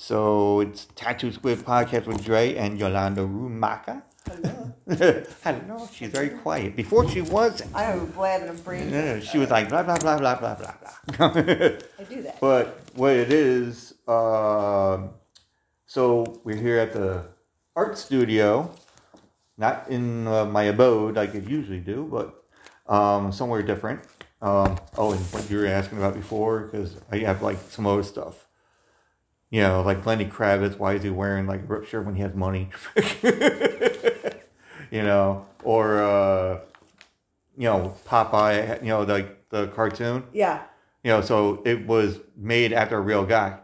So it's Tattoo Squid podcast with Dre and Yolanda Ruymaker. Hello. I. She's very quiet. Before she was, I have blabbing and breathing. yeah, she was like blah blah blah blah blah blah blah. I do that. but what it is, um so we're here at the art studio, not in uh, my abode like I usually do, but um, somewhere different. Um, oh, and what you were asking about before, because I have like some other stuff. You know, like Lenny Kravitz, why is he wearing like a shirt when he has money? you know, or uh, you know Popeye, you know, like the cartoon. yeah. You know, so it was made after a real guy,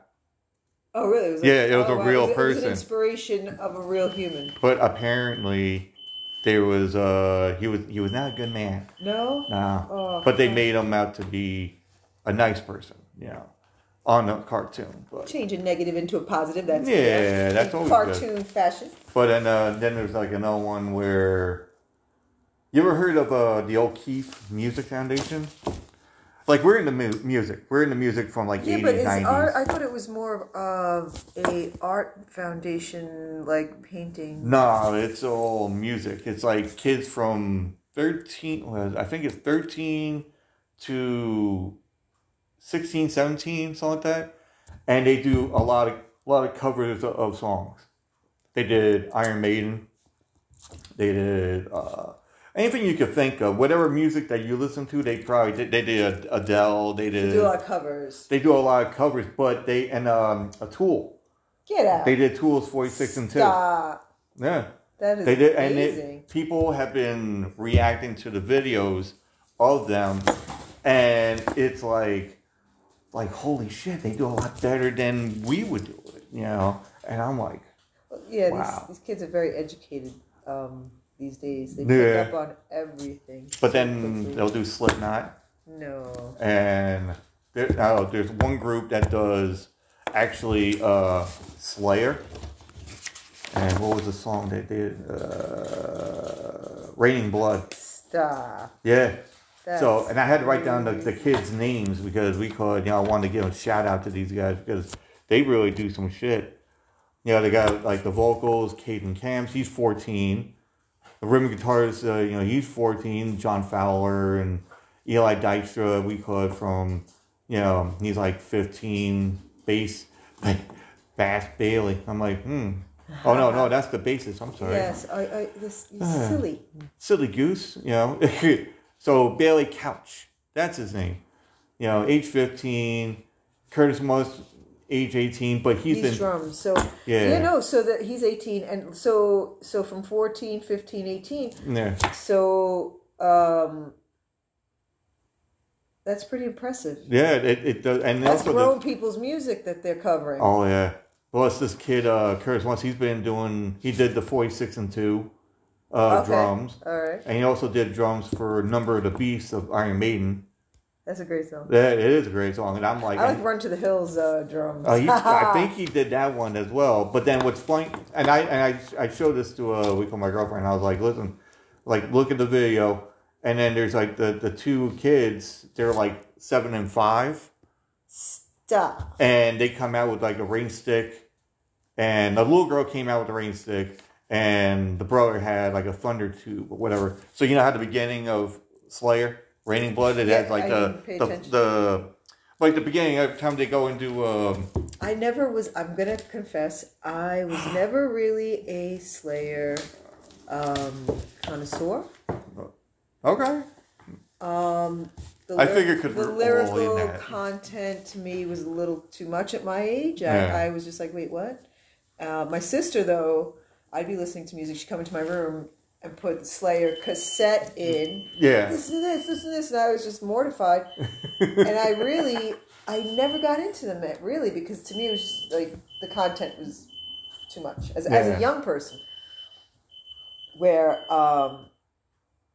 Oh, really? was Yeah, it was a wow. real It was, It was person. an inspiration of a real human. but apparently there was uh he was he was not a good man. No. No, Oh, but they God. made him out to be a nice person. You know, on a cartoon. But change a negative into a positive. That's Yeah, that's in always cartoon fashion. but then uh, then there's like another one where you ever heard of uh the O'Keefe Music Foundation? Like we're in the mu- music. We're in the music from like Yeah, 80s, but it's 90s. art. I thought it was more of a art foundation, like painting. No, it's all music. It's like kids from 13, I think it's 13 to 16, 17, something like that. And they do a lot of a lot of covers of, of songs. They did Iron Maiden. They did uh, anything you could think of. Whatever music that you listen to, they probably did. They did Adele. They They did. do a lot of covers. They do a lot of covers, but they and um, a Tool. Get out. They did Tools forty six and two. Stop. Yeah. That is They did, and amazing. it, people have been reacting to the videos of them, and it's like, like holy shit, they do a lot better than we would do it, you know. And I'm like, yeah, wow. these, these kids are very educated um, these days. They Yeah. pick up on everything. but then quickly. they'll do Slipknot, no. and there, oh, there's one group that does actually uh, Slayer. And what was the song they did? Uh, Raining Blood. Stop. Yeah. That's So, and I had to write down the, the kids' names because we could, you know, I wanted to give a shout out to these guys because they really do some shit. You know, they got like the vocals, Caden Camps, he's 14. The rhythm guitarist, uh, you know, he's 14. John Fowler and Eli Dykstra, we could from, you know, he's like 15. Bass, like Bass Bailey. I'm like, hmm. Oh, no, no, that's the bassist. I'm sorry Yes, I, I, this is silly. silly goose, you know. so Bailey Couch, that's his name. You know, age fifteen. Curtis Moss, age eighteen, but he's These been drums. So Yeah. yeah, no. So that he's eighteen, and so so from 14, 15, 18. there. So um, that's pretty impressive. Yeah, it, it does, and That's also grown the, people's music that they're covering. oh yeah. Well, it's this kid, uh, Curtis Moss. He's been doing. He did the forty six and two uh, Okay. drums, All right, and he also did drums for Number of the Beast of Iron Maiden. that's a great song. Yeah, it is a great song, and I'm like, I like Run to the Hills uh, drums. Uh, he, I think he did that one as well. But then what's funny, and I and I, I showed this to uh, we call my girlfriend. I was like, listen, like look at the video, and then there's like the the two kids. They're like seven and five, Stop. and they come out with like a rain stick, and the little girl came out with a rain stick, and the brother had like a thunder tube or whatever. So you know how the beginning of Slayer, Raining Blood, it Yeah, has like I the the, the like the beginning every time they go into um, I never was. I'm gonna confess, I was never really a Slayer um, connoisseur. okay. Um, the I figured 'cause the we're all in lyrical content to me was a little too much at my age. Yeah. I, I was just like, wait, what? Uh, my sister, though, I'd be listening to music. She'd come into my room and put the Slayer cassette in. Yeah. Listen to this, listen to this, and I was just mortified. and I really, I never got into them eh, really because to me it was just like the content was too much as, as a young person. Where, um,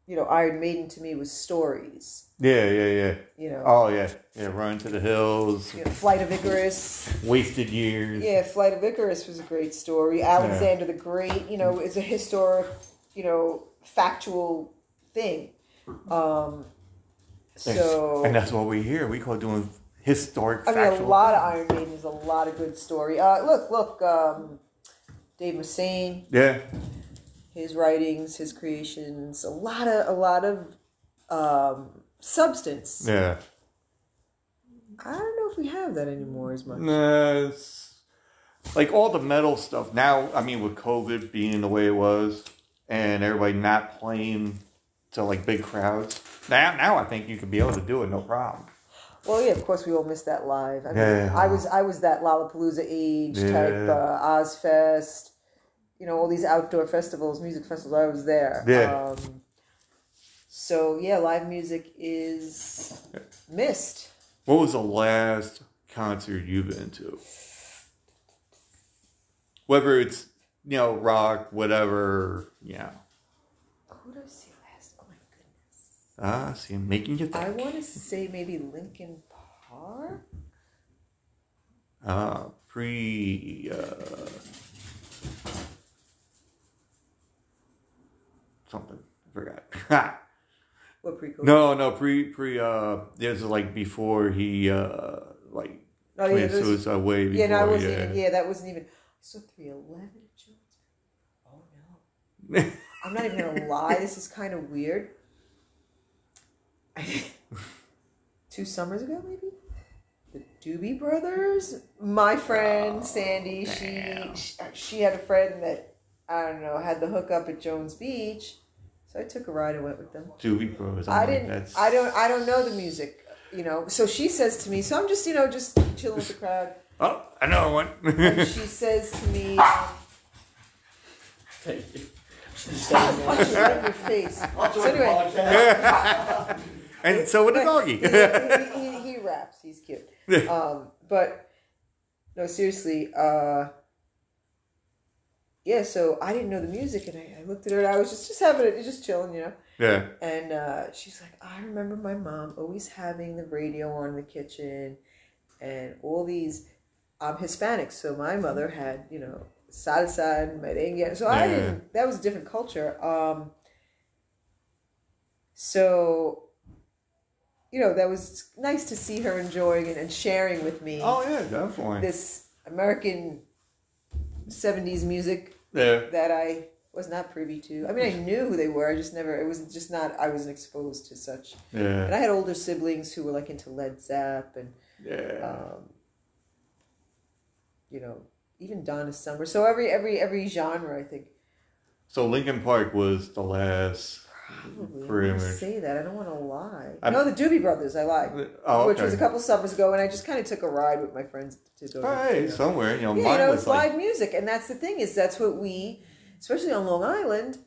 you know, Iron Maiden to me was stories. Yeah, yeah, yeah. You know, Oh yeah, yeah. Run to the hills, Flight of Icarus. wasted years. Yeah, Flight of Icarus was a great story. Alexander the Great, you know, is a historic, you know, factual thing. Um, so and that's what we hear. We call doing historic. I mean, a lot of. Iron Maiden is a lot of good story. Uh, look, look, um, Dave Mustaine, Yeah, his writings, his creations, a lot of a lot of um, substance. yeah. I don't know if we have that anymore as much. Nah, it's like all the metal stuff now. I mean, with COVID being the way it was, and everybody not playing to like big crowds. Now, now I think you could be able to do it no problem. Well, yeah, of course we all missed that live. I mean, Yeah. I was I was that Lollapalooza age type Yeah. uh, Ozzfest, you know, all these outdoor festivals, music festivals. I was there. Yeah. Um, so yeah, live music is missed. What was the last concert you've been to? Whether it's you know rock, whatever, yeah. Who did I see last? Oh my goodness! Ah, see, I'm making you I want to say maybe Linkin Park. Ah, pre. Uh, something. I forgot. What pre no, no, pre pre. Uh, there's like before he uh like Oh, yeah, those- suicide way before. yeah, no, I wasn't yeah. even. Yeah, that wasn't even. I saw three eleven at Jones. Oh no. I'm not even gonna lie. This is kind of weird. Two summers ago, maybe the Doobie Brothers. My friend Sandy, she, she she had a friend that I don't know had the hookup at Jones Beach, so I took a ride and went with them. Doobie Bros. I'm I didn't. That's, I don't. I don't know the music. You know. So she says to me. So I'm just you know just chilling with the crowd, Oh, I know one. and she says to me. Um, I'll punch you right in your face. So anyway, and so with the But doggy. he, he, he, he raps. He's cute. Um, but no, seriously. Uh, yeah. So I didn't know the music, and I, I looked at her, and I was just just having it, just chilling, you know. yeah. And uh, she's like, I remember my mom always having the radio on in the kitchen, and all these. I'm Hispanic, so my mother had you know salsa and merengue. So I didn't. That was a different culture. Um, so, you know, that was nice to see her enjoying it and sharing with me Oh yeah, definitely. this American '70s music Yeah. that I was not privy to. I mean, I knew who they were. I just never. It was just not. I wasn't exposed to such. And I had older siblings who were like into Led Zepp and, Yeah. um, you know, even Donna Summer. So every every every genre, I think. So Linkin Park was the last. Probably. I Pretty don't wanna much. say that. I don't want to lie. I'm- no, the Doobie Brothers. I lied. Oh, Which was a couple summers ago, and I just kind of took a ride with my friends to go. Hey, you know. somewhere you know, Yeah, you know, it's like live music, and that's the thing is that's what we, especially on Long Island.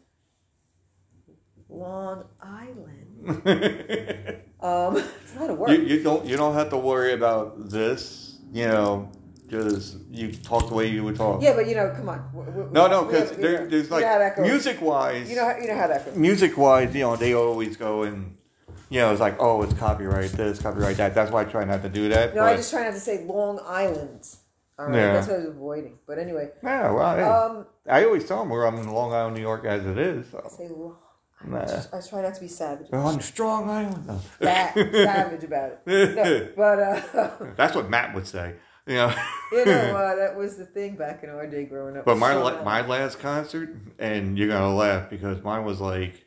Long Island. Um, it's a lot of work. you, you don't you don't have to worry about this. You know, just you talk the way you would talk. yeah, but you know, come on. W- w- No, no, because there, there's you know like music wise. You know, how- you know how that goes. music wise, you know, they always go and you know, it's like, oh, it's copyright this, copyright that. That's why I try not to do that. No, but, I just try not to say Long Island. All right, Yeah. that's what I was avoiding. But anyway, yeah, well, hey, um, I always tell them where I'm in Long Island, New York, as it is. So. say Long. I, Nah. just, I try not to be savage. We're on Strong Island. No. Sa- savage about it. No, but uh, That's what Matt would say. You know. you know, uh, that was the thing back in our day growing up. But my So, la- my last concert, and you're gonna laugh because mine was like,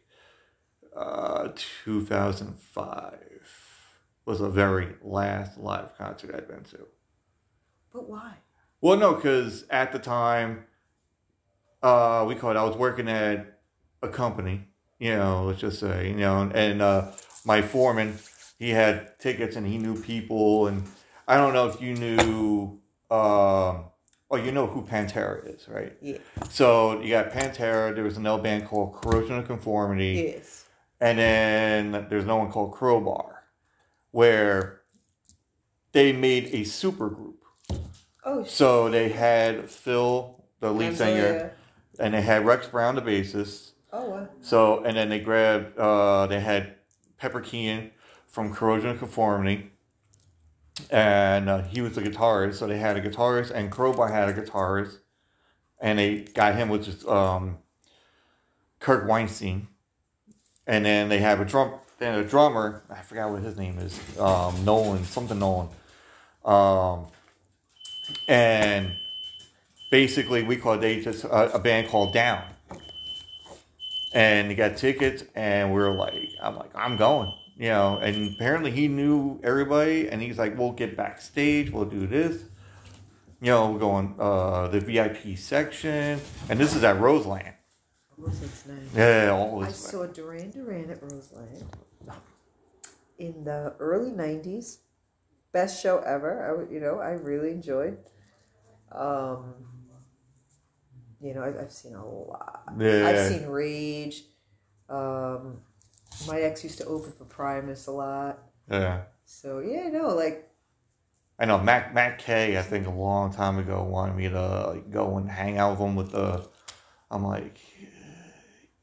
uh, 2005 was the very last live concert I'd been to. But why? Well, no, because at the time, uh, we called. I was working at a company. You know, let's just say, you know, and uh, my foreman, he had tickets and he knew people, and I don't know if you knew. Um, oh, you know who Pantera is, right? Yeah. So you got Pantera. There was another band called Corrosion of Conformity, Yes. and then there's no one called Crowbar, where they made a super group. Oh, sh- So they had Phil, the lead and singer, and they had Rex Brown, the bassist. Oh, wow. So and then they grabbed, uh, they had Pepper Keenan from Corrosion of Conformity, and uh, he was the guitarist. So they had a guitarist, and Crowbar had a guitarist, and they got him with just um, Kirk Windstein, and then they have a drum, and a drummer. I forgot what his name is, um, Nolan, something Nolan. Um, and basically, we called they just a, a band called Down, and he got tickets, and we are like, I'm like, I'm going, you know. And apparently, he knew everybody, and he's like, we'll get backstage, we'll do this. You know, we're going uh, the VIP section, and this is at Roseland. Roseland's nice. Yeah, all I this. saw Duran Duran at Roseland in the early '90s. Best show ever. I, you know, I really enjoyed. Um, you know, I've, I've seen a lot. Yeah. I've seen Rage. Um, my ex used to open for Primus a lot. Yeah. So yeah, no, like I know Matt Matt K. I think a long time ago wanted me to go and hang out with him with the. I'm like,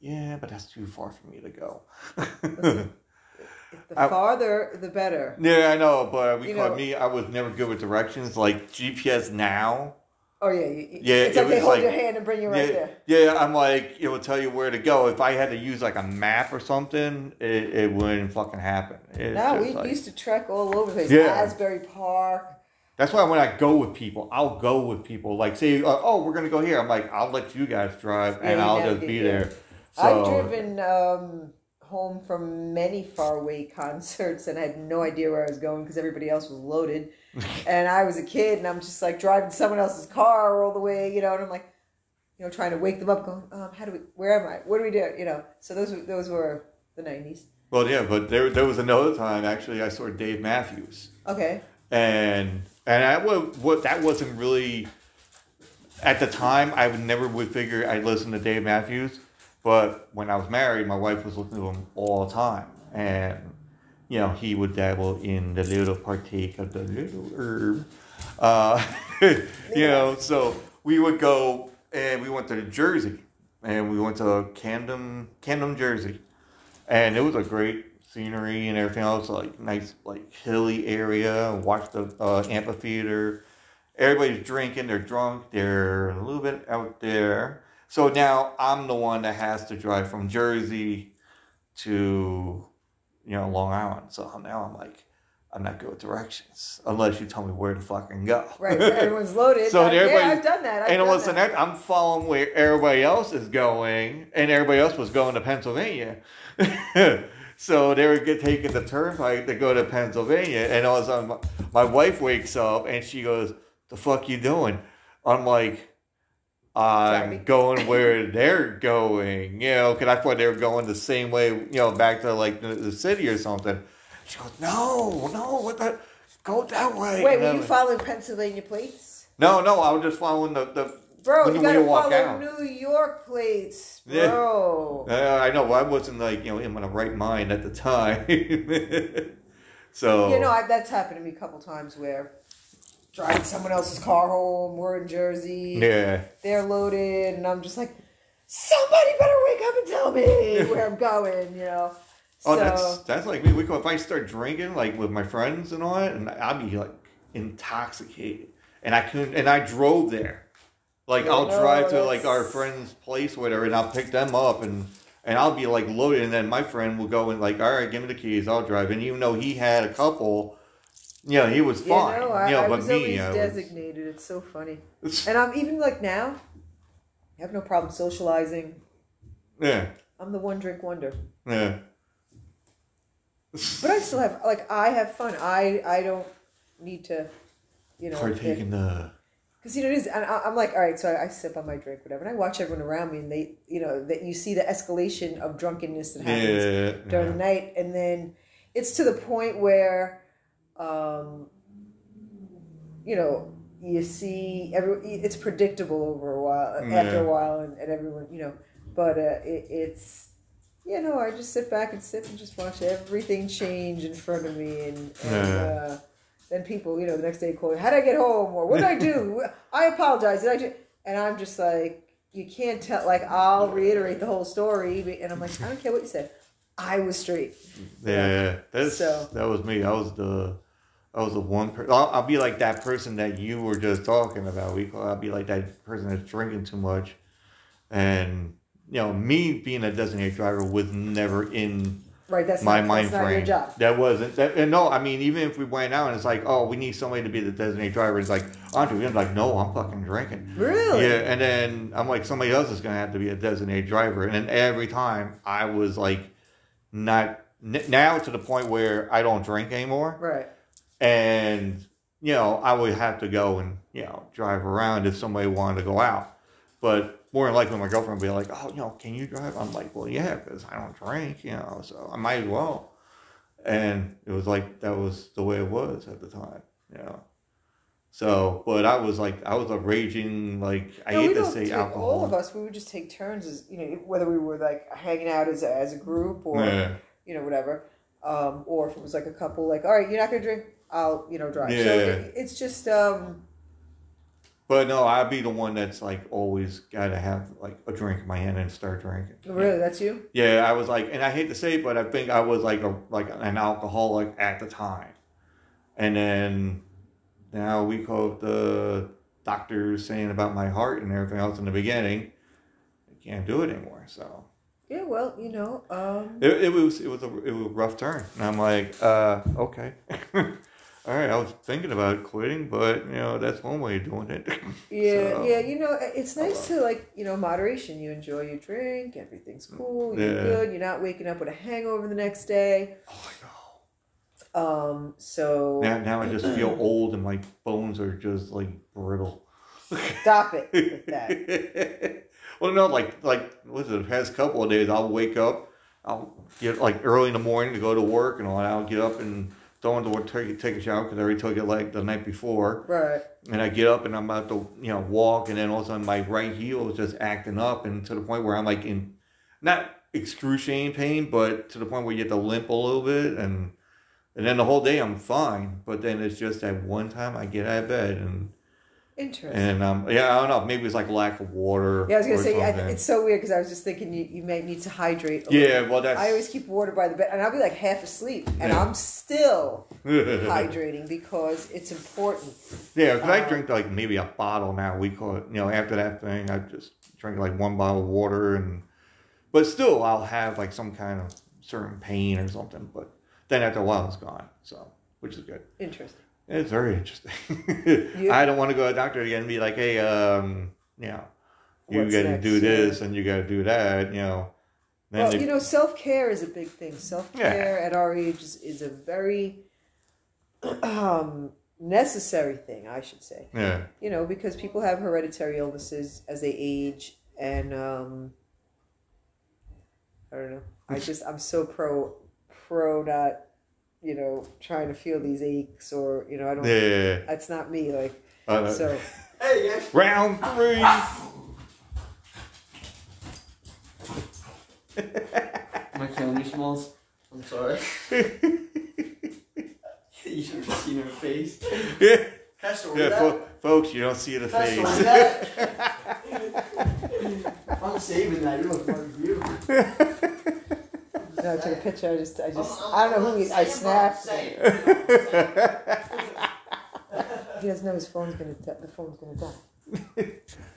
yeah, but that's too far for me to go. the I- farther, the better. yeah, I know, but we called me. I was never good with directions. Like GPS now. Oh yeah, you, Yeah, It's it like they hold like- your hand and bring you right yeah, there. yeah, I'm like it will tell you where to go. If I had to use like a map or something, it, it wouldn't fucking happen. It's No, we like- used to trek all over the place. Yeah. Asbury Park. That's why when I go with people, I'll go with people. Like say, uh, oh, we're gonna go here. I'm like, I'll let you guys drive, Yeah, and I'll just be there. I've So- driven um, home from many faraway concerts and I had no idea where I was going because everybody else was loaded. and I was a kid and I'm just like driving someone else's car all the way, you know, and I'm like, you know, trying to wake them up, going, um, how do we, where am I? What do we do? You know, so those were, those were the 90s. Well, yeah, but there there was another time actually I saw Dave Matthews, Okay. and and I what what that wasn't really at the time I would never would figure I'd listen to Dave Matthews, but when I was married, my wife was looking to him all the time, and you know he would dabble in the little partake of the little herb, uh, you know. So we would go and we went to Jersey, and we went to Camden, Camden, Jersey. And it was a great scenery and everything else like nice like hilly area. Watch the uh, amphitheater. Everybody's drinking. They're drunk. They're a little bit out there so now i'm the one that has to drive from jersey to you know long island so now i'm like i'm not good with directions unless you tell me where to fucking go Right. everyone's loaded. So I, yeah, everybody- I've done that. I've and done listen, that. that. I'm following where everybody else is going, and everybody else was going to Pennsylvania. so they were taking the turnpike to go to Pennsylvania, and all of a sudden, my, my wife wakes up and she goes, "The fuck you doing?" I'm like, "I'm going where they're going," you know, because I thought they were going the same way, you know, back to like the, the city or something. She goes, "No, no, what the." Go that way. Wait, were you following Pennsylvania plates? no, no, I was just following the, the Bro, When you gotta walk follow. New York plates, Yeah. bro. Uh, I know. I wasn't like you know in my right mind at the time. so You know, I, that's happened to me a couple times where driving someone else's car home. We're in Jersey. yeah, They're loaded, and I'm just like, somebody better wake up and tell me where I'm going. You know. oh, so that's that's like me. We go if I start drinking like with my friends and all that, and I'd be like intoxicated, and I couldn't, and I drove there. Like I'll drive to like our friend's place, or whatever, and I'll pick them up and. And I'll be like loaded, and then my friend will go and like, all right, give me the keys, I'll drive. And even though he had a couple, you know, he was you fine. know, I, you know, I but was me, always I was- designated. It's so funny, and I'm even like now. I have no problem socializing. yeah, I'm the one drink wonder. yeah. But I still have like I have fun. I I don't need to, you know, partake in the because you know it is. And I, I'm like, all right, so I, I sip on my drink, whatever, and I watch everyone around me, and they, you know, that you see the escalation of drunkenness that happens yeah, during yeah. the night, and then it's to the point where, um, you know, you see every it's predictable over a while after a while, and, and everyone, you know, but uh, it, it's. You know, I just sit back and sit and just watch everything change in front of me, and, and Yeah. uh, then people, you know, the next day call, me, "How did I get home?" or "What did I do?" I apologize. Did I do? And I'm just like, you can't tell. Like, I'll reiterate the whole story, and I'm like, I don't care what you said. I was straight. Yeah, that's So- that was me. I was the I was the one person. I'll, I'll be like that person that you were just talking about. We I'll be like that person that's drinking too much, and you know, me being a designated driver was never in Right, that's my not, mind that's not frame. your job. That wasn't that. And no, I mean, even if we went out and it's like, oh, we need somebody to be the designated driver. It's like, Andre, I'm like, no, I'm fucking drinking. Really? Yeah, and then I'm like, somebody else is gonna have to be a designated driver. And then every time I was like, not n- now to the point where I don't drink anymore, Right. And you know, I would have to go and you know drive around if somebody wanted to go out. But more than likely, my girlfriend would be like, "Oh, you know, can you drive?" I'm like, "Well, yeah, because I don't drink, you know, so I might as well." And it was like that was the way it was at the time, you know. So, but I was like, I was a raging like I no, hate to say alcohol. All of us, we would just take turns as you know, whether we were like hanging out as a, as a group or Yeah. you know whatever, um, or if it was like a couple, like all right, you're not gonna drink, I'll you know drive. So Yeah. it, it's just um, But no, I'd be the one that's like always got to have like a drink in my hand and start drinking. really that's you. Yeah, I was like, and I hate to say it, but I think I was like a like an alcoholic at the time, and then now we quote the doctors saying about my heart and everything else in the beginning. I can't do it anymore. So Yeah, well, you know, um, it, it was it was a it was a rough turn, and I'm like, uh, okay, all right. I was thinking about quitting, but you know that's one way of doing it. yeah, So- yeah, you know, it's nice to like you know moderation. You enjoy your drink, everything's cool, you're Yeah. good. You're not waking up with a hangover the next day. Oh, I know. Um, so Now, now I just feel old and my bones are just like brittle. stop it with that. well, no, like like what's it? The past couple of days, I'll wake up, I'll get like early in the morning to go to work, and. I'll get up and go into work, take, take a shower because I already took it like the night before, Right. and I get up and I'm about to you know walk, and then all of a sudden my right heel is just acting up, and to the point where I'm like in not excruciating pain, but to the point where you have to limp a little bit, and and then the whole day I'm fine, but then it's just that one time I get out of bed and. Interesting. And um, yeah, I don't know. Maybe it's like lack of water. yeah, I was gonna say I, it's so weird because I was just thinking you, you may need to hydrate. a yeah, little. well, that's I always keep water by the bed, and I'll be like half asleep, and Yeah. I'm still hydrating because it's important. Yeah, because I Uh, drink like maybe a bottle now. We call it, you know, after that thing, I just drink like one bottle of water, and but still, I'll have like some kind of certain pain or something. But then after a while, it's gone. So, which is good. Interesting. It's very interesting. I don't want to go to a doctor again and be like, hey, um, you know, you What's got to next? do this and you got to do that. You know. Then well, they- you know, self care is a big thing. Self care at our age is, is a very um, necessary thing, I should say. yeah. You know, because people have hereditary illnesses as they age, and um, I don't know. I just I'm so pro pro not you know trying to feel these aches or you know I don't. Yeah. That's not me. Like Uh, so. Hey, yeah. Round three. Am I killing you, Smalls? I'm sorry. you should have seen her face. yeah, Cash yeah fo- folks, you don't see the Cash face. I'm saving that. You look looking for you. No, I took a picture. I just, I just, I don't know who he, I snapped. He doesn't know his phone's gonna, die. the phone's gonna die.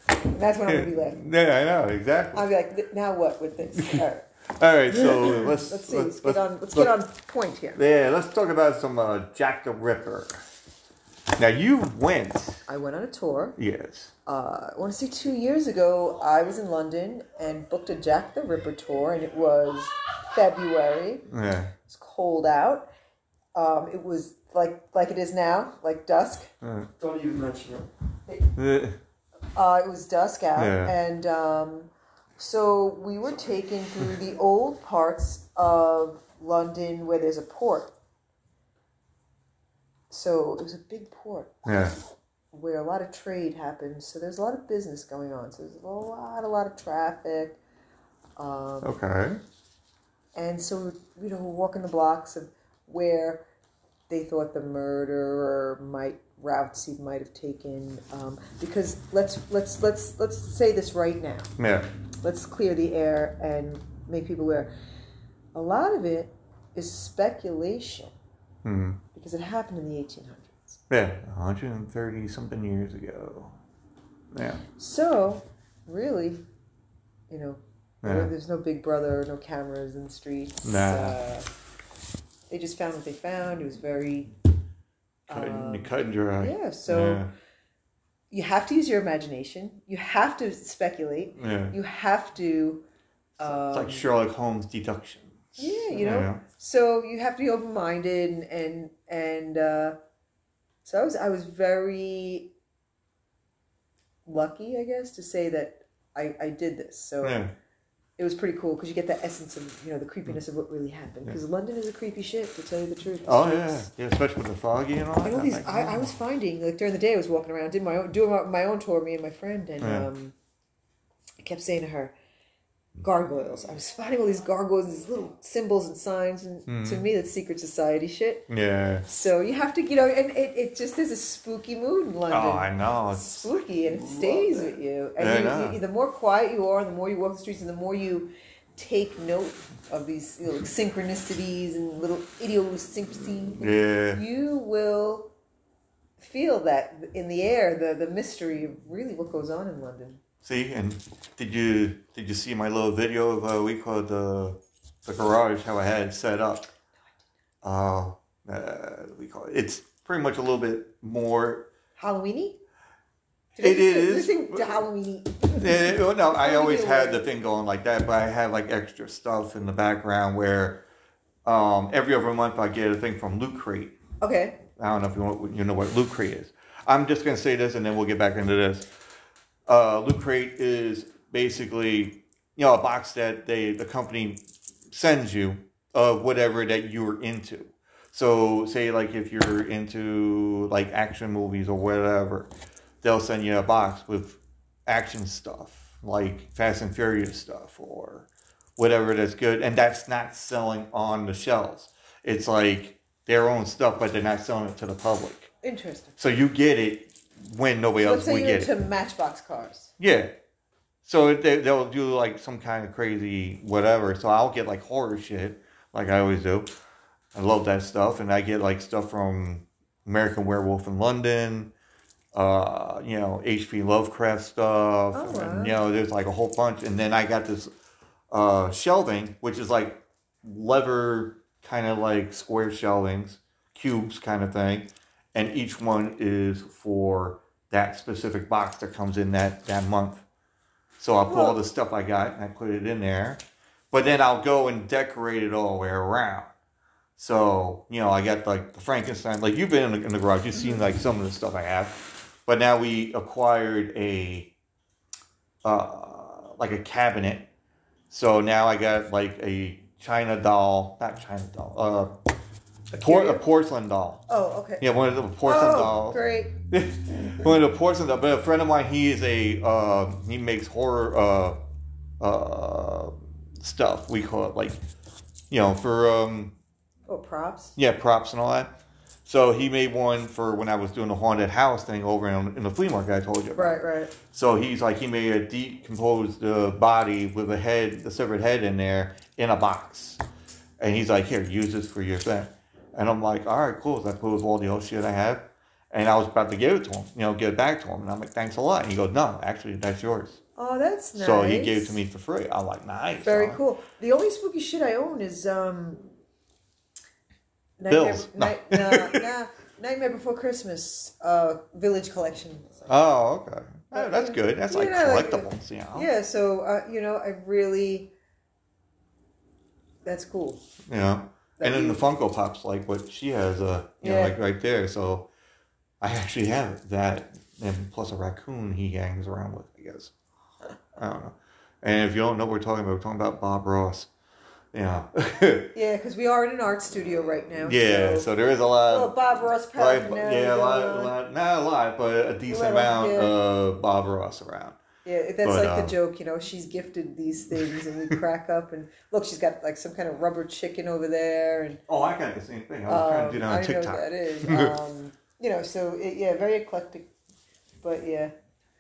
And that's when I'm gonna be laughing. yeah, I know exactly. I'll be like, now what with this? All right, All right, so let's let's see. Let's, get on. Let's let- get on point here. Yeah, let's talk about some uh, Jack the Ripper. Now you went, I went on a tour. yes. Uh, I want to say two years ago. I was in London and booked a Jack the Ripper tour, and it was February. Yeah. It's cold out. Um, it was like like it is now, like dusk. Don't even mention it. Uh, Uh, it was dusk out, Yeah. and um, so we were taken through the old parts of London where there's a port. So it was a big port yeah. where a lot of trade happens. So there's a lot of business going on. So there's a lot, a lot of traffic. Um, Okay. and so you know, we're walking the blocks of where they thought the murderer might routes he might have taken. Um, because let's let's let's let's say this right now. Yeah. Let's clear the air and make people aware. A lot of it is speculation Hmm. because it happened in the 1800s. Yeah. 130 something years ago. Yeah. So, really, you know, Yeah. There's no Big Brother, no cameras in the streets. Nah. Uh, they just found what they found. It was very. Cut, um, cut and dry. yeah, so you have to use your imagination. You have to speculate. yeah. yeah. You have to. Um, it's like Sherlock Holmes deductions. Yeah, you know. So you have to be open minded and and and uh, so I was I was very lucky, I guess, to say that I I did this. So Yeah. it was pretty cool because you get that essence of you know the creepiness of what really happened. Because London is a creepy shit, to tell you the truth. The Oh yeah, streets- yeah, especially with the foggy and all. I know that. these. I, I was finding like during the day I was walking around, did my own, doing my, my own tour, me and my friend, and Yeah. um, I kept saying to her, gargoyles. I was spotting all these gargoyles, these little symbols and signs, and Hmm. to me that's secret society shit. Yeah. So you have to, you know, and it, it just is a spooky mood in London. Oh, I know. It's spooky and it stays with you. And Yeah, you, you- the more quiet you are, the more you walk the streets, and the more you take note of these you know, synchronicities and little idiosyncrasies, yeah. you will feel that in the air, the, the mystery of really what goes on in London. See, and did you did you see my little video of uh, we called the the garage how I had it set up? Uh, uh, we call it. It's pretty much a little bit more. Halloweeny? It Did is. I think the Halloweeny. Eh, well, no, I always had the thing going like that, but I have like extra stuff in the background where um, every other month I get a thing from Loot Crate. Okay. I don't know if you, want, you know what Loot Crate is. I'm just going to say this and then we'll get back into this. Uh, Loot Crate is basically, you know, a box that they the company sends you of whatever that you're into. So, say like if you're into like action movies or whatever, they'll send you a box with action stuff like Fast and Furious stuff or whatever that's good, and that's not selling on the shelves. It's like their own stuff, but they're not selling it to the public. Interesting. So you get it when nobody So else let's say will you're get into it. To Matchbox cars. Yeah. So they, they'll do like some kind of crazy whatever. So I'll get like horror shit, like I always do. I love that stuff, and I get like stuff from American Werewolf in London, uh, you know, H.P. Lovecraft stuff, Oh, wow. and you know, there's like a whole bunch. And then I got this uh, shelving, which is like leather, kind of like square shelvings, cubes kind of thing, and each one is for that specific box that comes in that that month. So I'll put all the stuff I got and I put it in there, but then I'll go and decorate it all the way around. So you know, I got like the Frankenstein. Like you've been in the, in the garage, you've seen like some of the stuff I have, but now we acquired a uh, like a cabinet. So now I got like a China doll, not China doll, uh, a, por- a porcelain doll. Oh, okay. Yeah, one of the porcelain oh, dolls. great. one of the porcelain dolls. But a friend of mine, he is a uh, he makes horror uh, uh, stuff. We call it like, you know, for um, Oh, props. yeah, props and all that. So he made one for when I was doing the haunted house thing over in, in the flea market I told you about. Right, right. So he's like he made a decomposed uh, body with a head, a severed head in there in a box, and he's like, "Here, use this for your thing." And I'm like, "All right, cool." So I put all the old shit I have, and I was about to give it to him, you know, give it back to him, and I'm like, "Thanks a lot." And he goes, "No, actually, that's yours." Oh, that's nice. So he gave it to me for free. I'm like, "Nice." Very huh?" cool. The only spooky shit I own is um. Bills. No. Night, nah, nah, Nightmare Before Christmas, uh, Village Collection. Oh, okay. Oh, that's good. That's like Yeah, like, collectibles, you know. Yeah, so uh, you know, I really. That's cool. That And then you- the Funko Pops, like what she has, uh, you know, Yeah. like right there. So I actually have that, and plus a raccoon he hangs around with, I guess. I don't know. And if you don't know what we're talking about, we're talking about Bob Ross. Yeah. Yeah, because we are in an art studio right now. yeah, So, so there is a lot of. Bob Ross paraphernalia. yeah, a lot, a lot, not a lot, but a decent amount of Bob Ross around. Yeah, that's But, like um, the joke, you know. She's gifted these things, and we crack up. And look, she's got like some kind of rubber chicken over there, and Oh, I got the same thing. I was trying to do that um, on I don't know what that is. Um, you know, so it, yeah, very eclectic, but yeah.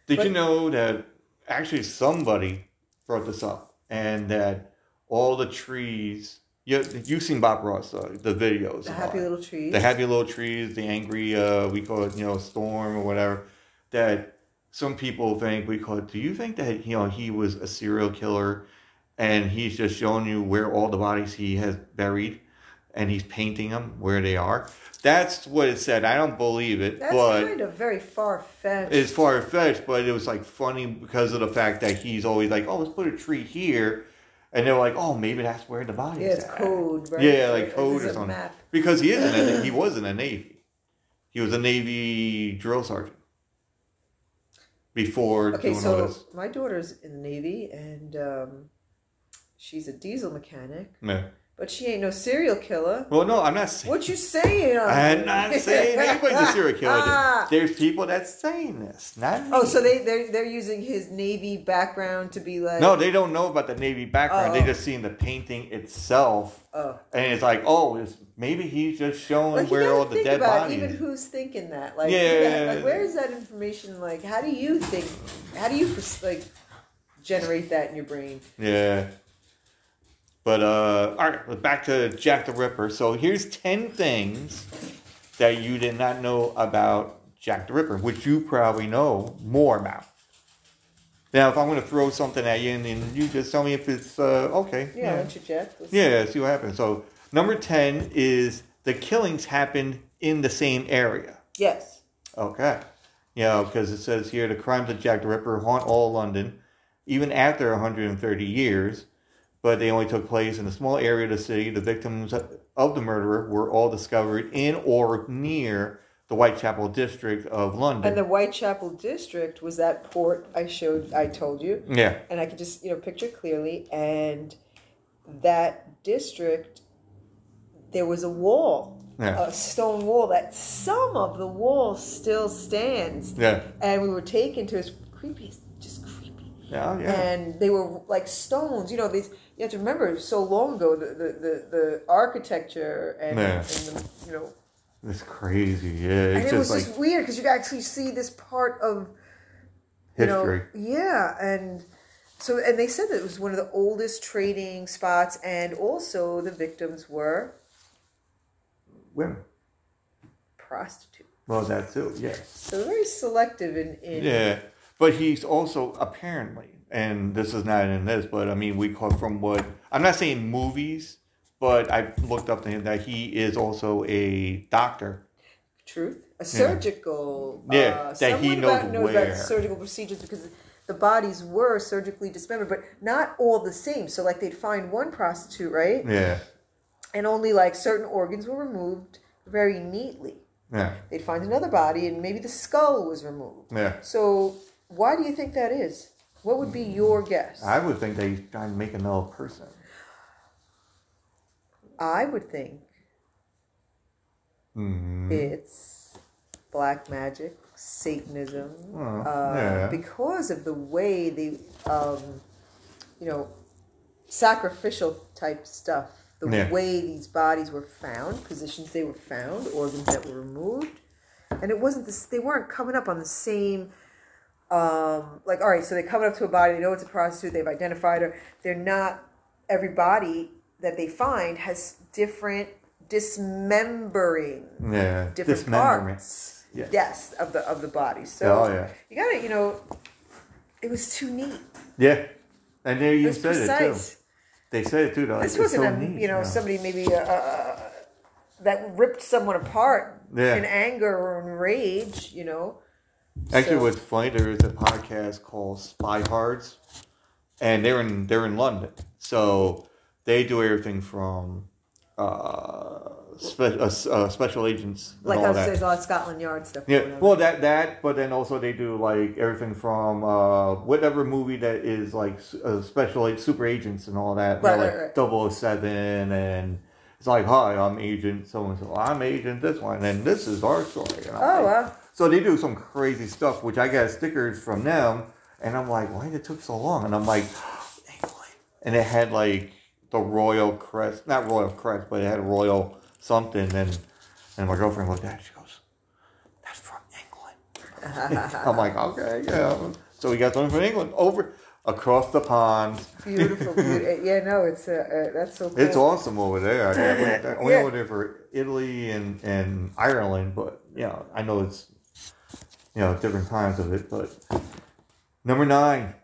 Did But- you know that actually somebody brought this up and that all the trees, you, you've seen Bob Ross, uh, the videos. The happy all little trees. The happy little trees, the angry, uh, we call it, you know, storm or whatever, that some people think, we call do you think that, you know, he was a serial killer and he's just showing you where all the bodies he has buried, and he's painting them where they are. That's what it said. I don't believe it, That's but kind of very far fetched. it's far fetched. But it was like funny because of the fact that he's always like, "Oh, let's put a tree here," and they're like, "Oh, maybe that's where the body yeah, is." it's at." code, right? Yeah, like code it's or a something. map. Because he is in a, he was in the Navy. He was a Navy drill sergeant before Okay, doing all so this. my daughter's in the Navy, and um, she's a diesel mechanic, Yeah. But she ain't no serial killer. Well, no, I'm not saying. What you saying? I'm not saying anybody's a serial killer. Ah. There's people that's saying this, not me. Oh, so they they're, they're using his Navy background to be like No, they don't know about the Navy background. Oh. They just seen the painting itself, oh. and it's like, oh, it's, maybe he's just showing Like where all the think dead about bodies. even who's thinking that. Like, Yeah. yeah, like where is that information? Like, how do you think? How do you like generate that in your brain? Yeah. But uh all right, back to Jack the Ripper. So here's ten things that you did not know about Jack the Ripper, which you probably know more about. Now, if I'm going to throw something at you, and then you just tell me if it's uh, okay. Yeah, yeah. interject. Let's- Yeah, see what happens. So number ten is the killings happened in the same area. Yes. Okay. You know, because it says here the crimes of Jack the Ripper haunt all London, even after 130 years, but they only took place in a small area of the city. The victims of the murderer were all discovered in or near the Whitechapel district of London. And the Whitechapel district was that port I showed. I told you, yeah, and I could just you know picture clearly. And that district, there was a wall, yeah, a stone wall that some of the wall still stands. yeah, And we were taken to just creepy. Yeah, yeah. and they were like stones. You know, these you have to remember so long ago the the, the, the architecture and, Yeah. and the, you know, It's crazy. Yeah, and it's it was just like just weird because you could actually see this part of history. know, yeah, and so and they said that it was one of the oldest trading spots, and also the victims were Women. prostitutes. Well, that too. Yeah. So very selective in in Yeah, but he's also apparently, and this is not in this, but I mean, we call from what I'm not saying movies, but I looked up to him that he is also a doctor. truth, a surgical. Yeah, uh, that he someone knows about, knows about surgical procedures because the bodies were surgically dismembered, but not all the same. So, like, they'd find one prostitute, right, Yeah, and only like certain organs were removed very neatly. yeah, They'd find another body, and maybe the skull was removed. yeah. So, why do you think that is? What would be your guess? I would think he's trying to make another person. I would think hmm it's black magic, Satanism, Well, uh, yeah. because of the way the, um, you know, sacrificial type stuff, the Yeah. way these bodies were found, positions they were found, organs that were removed, and it wasn't this. They weren't coming up on the same. Um, like all right, so they're coming up to a body. They know it's a prostitute. They've identified her. They're not. Every body that they find has different dismembering Yeah, different parts. Yeah. Yes, of the of the body. So Oh yeah, you gotta, you know, it was too neat. yeah. And even was said it too. They said it too. Though. This wasn't so a, neat, you know, somebody maybe uh, uh, that ripped someone apart Yeah. in anger or in rage. You know. Actually, So- what's funny? There is a podcast called Spy Hards, and they're in they're in London, so they do everything from uh, spe- uh, uh, special agents and Like all I was that. saying, a lot of Scotland Yard stuff. Yeah, well, that that, but then also they do like everything from uh, whatever movie that is like uh, special like, super agents and all that. Right, like right, 007 and it's like, hi, I'm Agent so and so. I'm Agent this one, and this is our story. And oh like- wow. So they do some crazy stuff, which I got stickers from them, and I'm like, why did it took so long? And I'm like, England. And it had like the royal crest, not royal crest, but it had royal something. And and my girlfriend looked at it, she goes, that's from England. I'm like, okay, yeah. So we got something from England over across the pond. Beautiful, beautiful. Yeah, no, it's uh, uh, that's so. Cool. It's awesome over there. I, I went I went Yeah. over there for Italy and, and Ireland, but you know, I know it's you know different times of it. But number nine,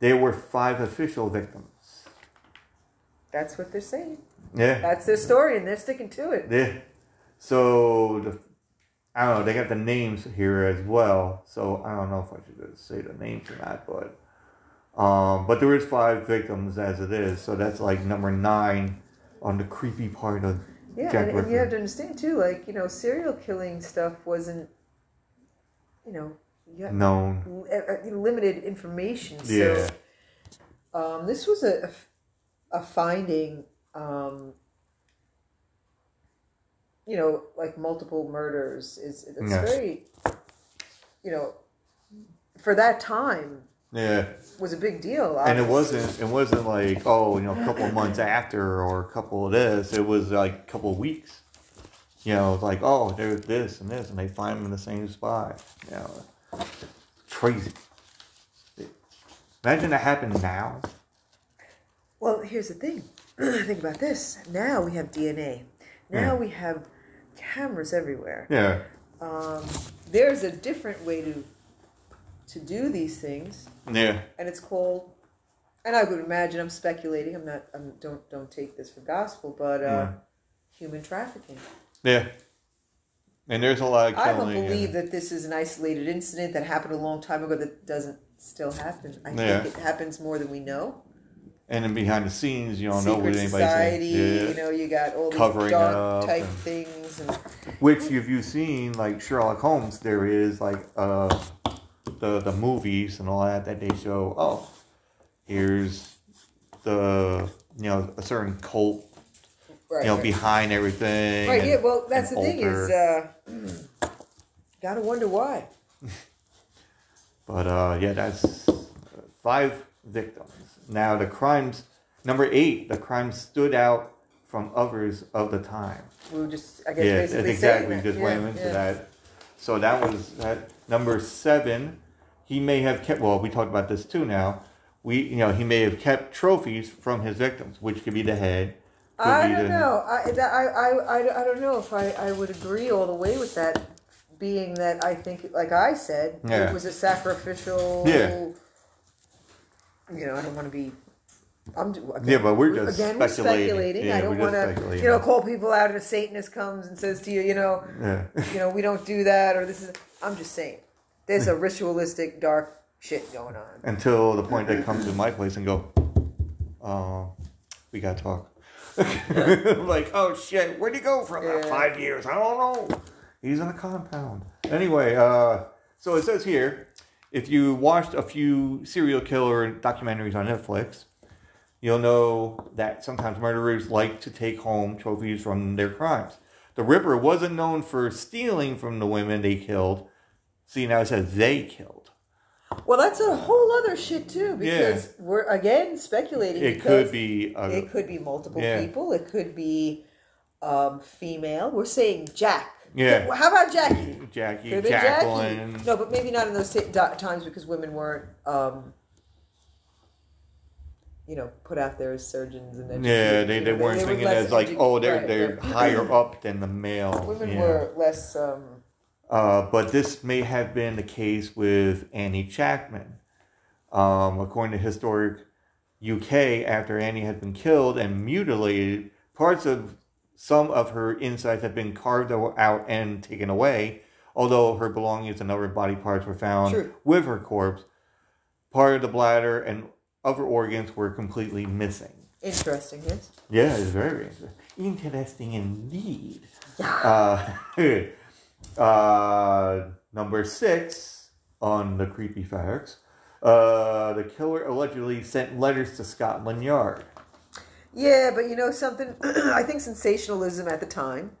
there were five official victims. That's what they're saying. Yeah. That's their story, and they're sticking to it. Yeah. So the I don't know. They got the names here as well. So I don't know if I should say the names or not, but um, but there is five victims as it is. So that's like number nine on the creepy part of Yeah, Jack and, and you have to understand too, like you know, serial killing stuff wasn't, you know, you got known. uh, limited information. Yeah. So um, this was a, a, finding, um, you know, like multiple murders is it's Yeah. very, you know, for that time Yeah. was a big deal. And it wasn't. It wasn't like oh, you know, a couple of months after or a couple of this. It was like a couple of weeks. You know, like oh, there's this and this, and they find them in the same spot. You know, crazy. Imagine that happened now. Well, here's the thing. Think about this. Now we have DNA. Now Yeah. we have cameras everywhere. Yeah. Um, there's a different way to to do these things, Yeah. and it's called. And I would imagine I'm speculating. I'm not. I'm don't don't take this for gospel, but uh, Yeah. human trafficking. Yeah. And there's a lot of I don't believe and- that this is an isolated incident that happened a long time ago that doesn't still happen. I Yeah. think it happens more than we know. and then behind the scenes, you don't know what anybody's society, saying. Yeah. you know, you got all these dark type and- things, and Which, if you've seen like Sherlock Holmes, there is like uh, the the movies and all that that they show. Oh, here's the you know a certain cult right, you know right. behind everything. Right, and yeah, well, that's the an thing is, uh, gotta wonder why. But uh, yeah, that's five victims. Now the crimes number eight, the crimes stood out from others of the time. We were just, I guess, Yeah, basically exactly. Just yeah, went into yeah. that. So that was that number seven. He may have kept. Well, we talked about this too. Now we, you know, he may have kept trophies from his victims, which could be the head. I don't know. I, that, I, I, I, I don't know if I, I would agree all the way with that, being that I think, like I said, Yeah. it was a sacrificial. Yeah. You know, I don't want to be. I'm again, Yeah, but we're just again we're speculating. speculating. Yeah, I don't we're want just to, speculating. you know, call people out and a Satanist comes and says to you, you know, Yeah. you know, we don't do that or this is. I'm just saying, there's a ritualistic dark shit going on. Until the point they come to my place and go, uh, we gotta talk. like, oh shit, where'd he go about Yeah. five years? I don't know. He's in a compound. Anyway, uh, so it says here, if you watched a few serial killer documentaries on Netflix, you'll know that sometimes murderers like to take home trophies from their crimes. The Ripper wasn't known for stealing from the women they killed. See, now it says they killed. Well, that's a whole other shit too, because we're again speculating. It could be a, It could be multiple Yeah. people. It could be um, female. We're saying Jack. Yeah. How about Jackie? Jackie, Could Jacqueline. Jackie. No, but maybe not in those t- times because women weren't, um, you know, put out there as surgeons and. Yeah, they, they weren't were thinking less as like, oh, they're right, they're right. higher up than the male. Women yeah. were less. Um, Uh, but this may have been the case with Annie Chapman. Um, according to historic UK, after Annie had been killed and mutilated, parts of some of her insides have been carved out and taken away. Although her belongings and other body parts were found with her corpse, part of the bladder and other organs were completely missing. interesting, yes. Yeah, it's very interesting. Interesting indeed. Yeah. Uh, uh, number six on the creepy facts. Uh, the killer allegedly sent letters to Scotland Yard. Yeah, but you know something? I think sensationalism at the time,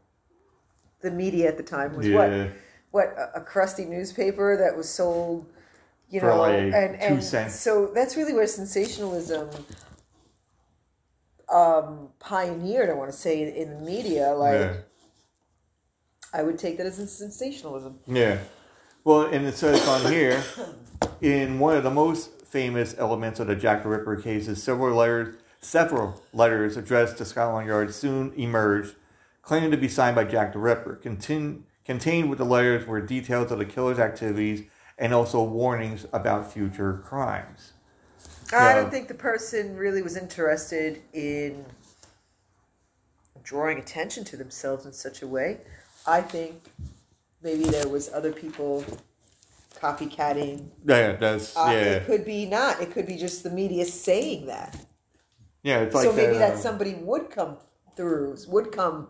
the media at the time was what Yeah. what a, a crusty newspaper that was sold, you For know, like and and so that's really where sensationalism um, pioneered. I want to say in the media, like Yeah. I would take that as a sensationalism. Yeah. Well, and it says on here, in one of the most famous elements of the Jack the Ripper cases, several letters, several letters addressed to Scotland Yard soon emerged, claiming to be signed by Jack the Ripper. Contin- contained with the letters were details of the killer's activities and also warnings about future crimes. I don't think the person really was interested in drawing attention to themselves in such a way. I think maybe there was other people copycatting. Yeah, that's Uh, yeah, It could be not. It could be just the media saying that. yeah. It's like so maybe that, that somebody would come through, would come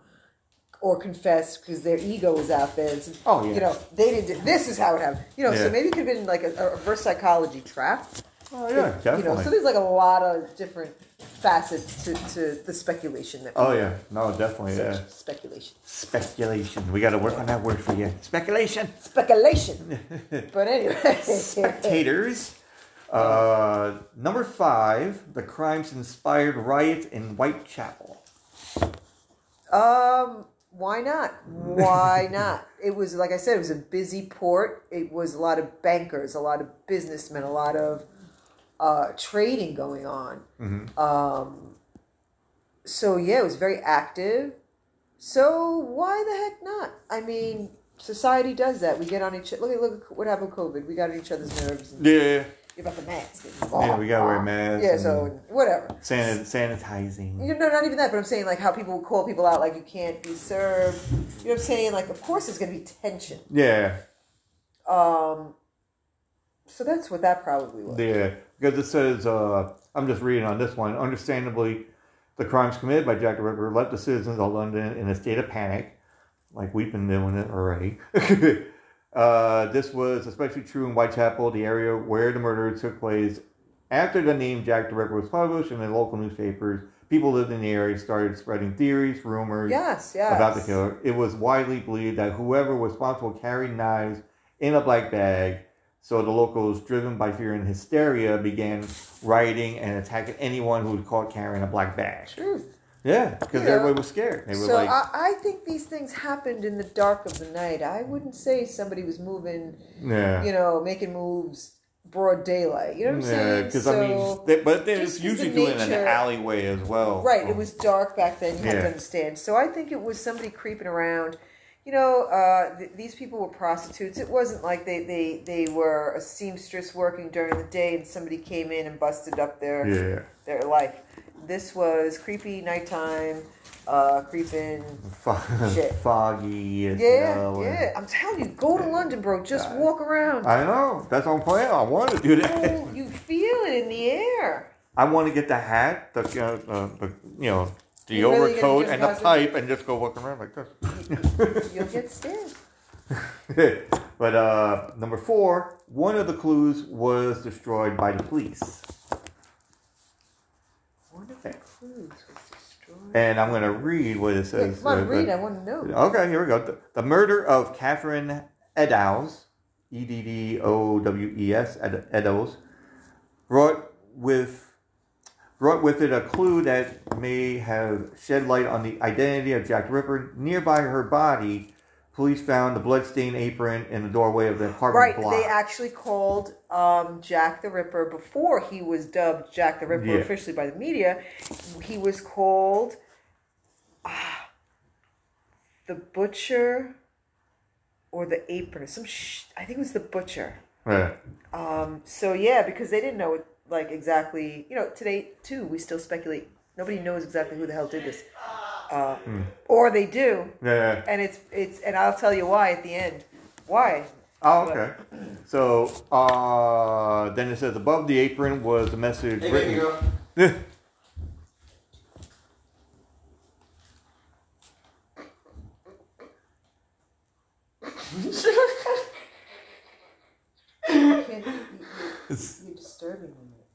or confess because their ego was out there. And Oh, yeah. You know, they didn't. This is how it happened. You know, Yeah. so maybe it could have been like a, a reverse psychology trap. Oh yeah, definitely. You know, so there's like a lot of different facets to, to the speculation that. oh yeah, no, definitely. Yeah. Speculation. Speculation. We got to work on that word for you. Speculation. Speculation. but anyway. Spectators. Uh, number five, the crimes inspired riot in Whitechapel. Um, why not? Why not? It was like I said, it was a busy port. It was a lot of bankers, a lot of businessmen, a lot of uh, trading going on. Mhm. Um, so yeah, it was very active. So why the heck not? I mean, society does that. We get on each. Look at look at what happened with COVID. We got on each other's nerves. And Yeah, you're about the mask. yeah, we gotta wear masks. Yeah, so whatever. sanit- sanitizing. You know, not even that, but I'm saying like how people would call people out, like you can't be served. You know what I'm saying? Like, of course, there's going to be tension. Yeah, Um, so that's what that probably was. yeah. Because it says, uh, I'm just reading on this one. Understandably, the crimes committed by Jack the Ripper left the citizens of London in a state of panic, like we've been doing it already. uh, this was especially true in Whitechapel, the area where the murder took place. After the name Jack the Ripper was published in the local newspapers, people lived in the area started spreading theories, rumors yes, yes. about the killer. It was widely believed that whoever was responsible carried knives in a black bag. So the locals, driven by fear and hysteria, began rioting and attacking anyone who was caught carrying a black bag. Truth. Yeah, because everybody was scared. They were So like, I, I think these things happened in the dark of the night. I wouldn't say somebody was moving, yeah. you know, making moves broad daylight. You know what I'm Yeah, saying? because so, I mean, they, but they just was 'cause the usually doing nature- an alleyway as well. Right, it was dark back then. You had Yeah. to understand. So I think it was somebody creeping around. You know, uh, th- these people were prostitutes. It wasn't like they, they, they were a seamstress working during the day and somebody came in and busted up their Yeah, their life. This was creepy nighttime, uh, creeping. Fo- Shit. foggy. And, Yeah, and- yeah. I'm telling you, go to London, bro. Just God. walk around. I know. That's what I'm playing. I want to do that. Oh, you feel it in the air. I want to get the hat, the, uh, uh, the you know, the You really gonna overcoat just and the pipe, and just go walking around like this. You'll get stared. but uh, number four, one of the clues was destroyed by the police, One of the clues was destroyed. and I'm going to read what it Yeah, says. come on, uh, read. I want to know. Okay, here we go. The, the murder of Catherine Eddowes, E D D O W E S, Ed- Eddowes, brought with brought with it a clue that may have shed light on the identity of Jack the Ripper. Nearby her body, police found the bloodstained apron in the doorway of the apartment Right, block. they actually called um, Jack the Ripper before he was dubbed Jack the Ripper Yeah. officially by the media. He was called ah, the Butcher or the Apron. Some sh- I think it was the Butcher. Yeah. Um, so yeah, because they didn't know like exactly. You know, today too, we still speculate. Nobody knows exactly who the hell did this, uh, or they do, Yeah. and it's it's. And I'll tell you why at the end. Why? Oh, okay. So uh, then it says above the apron was the message Hey, written. girl. You can't, you, you, you're disturbing me right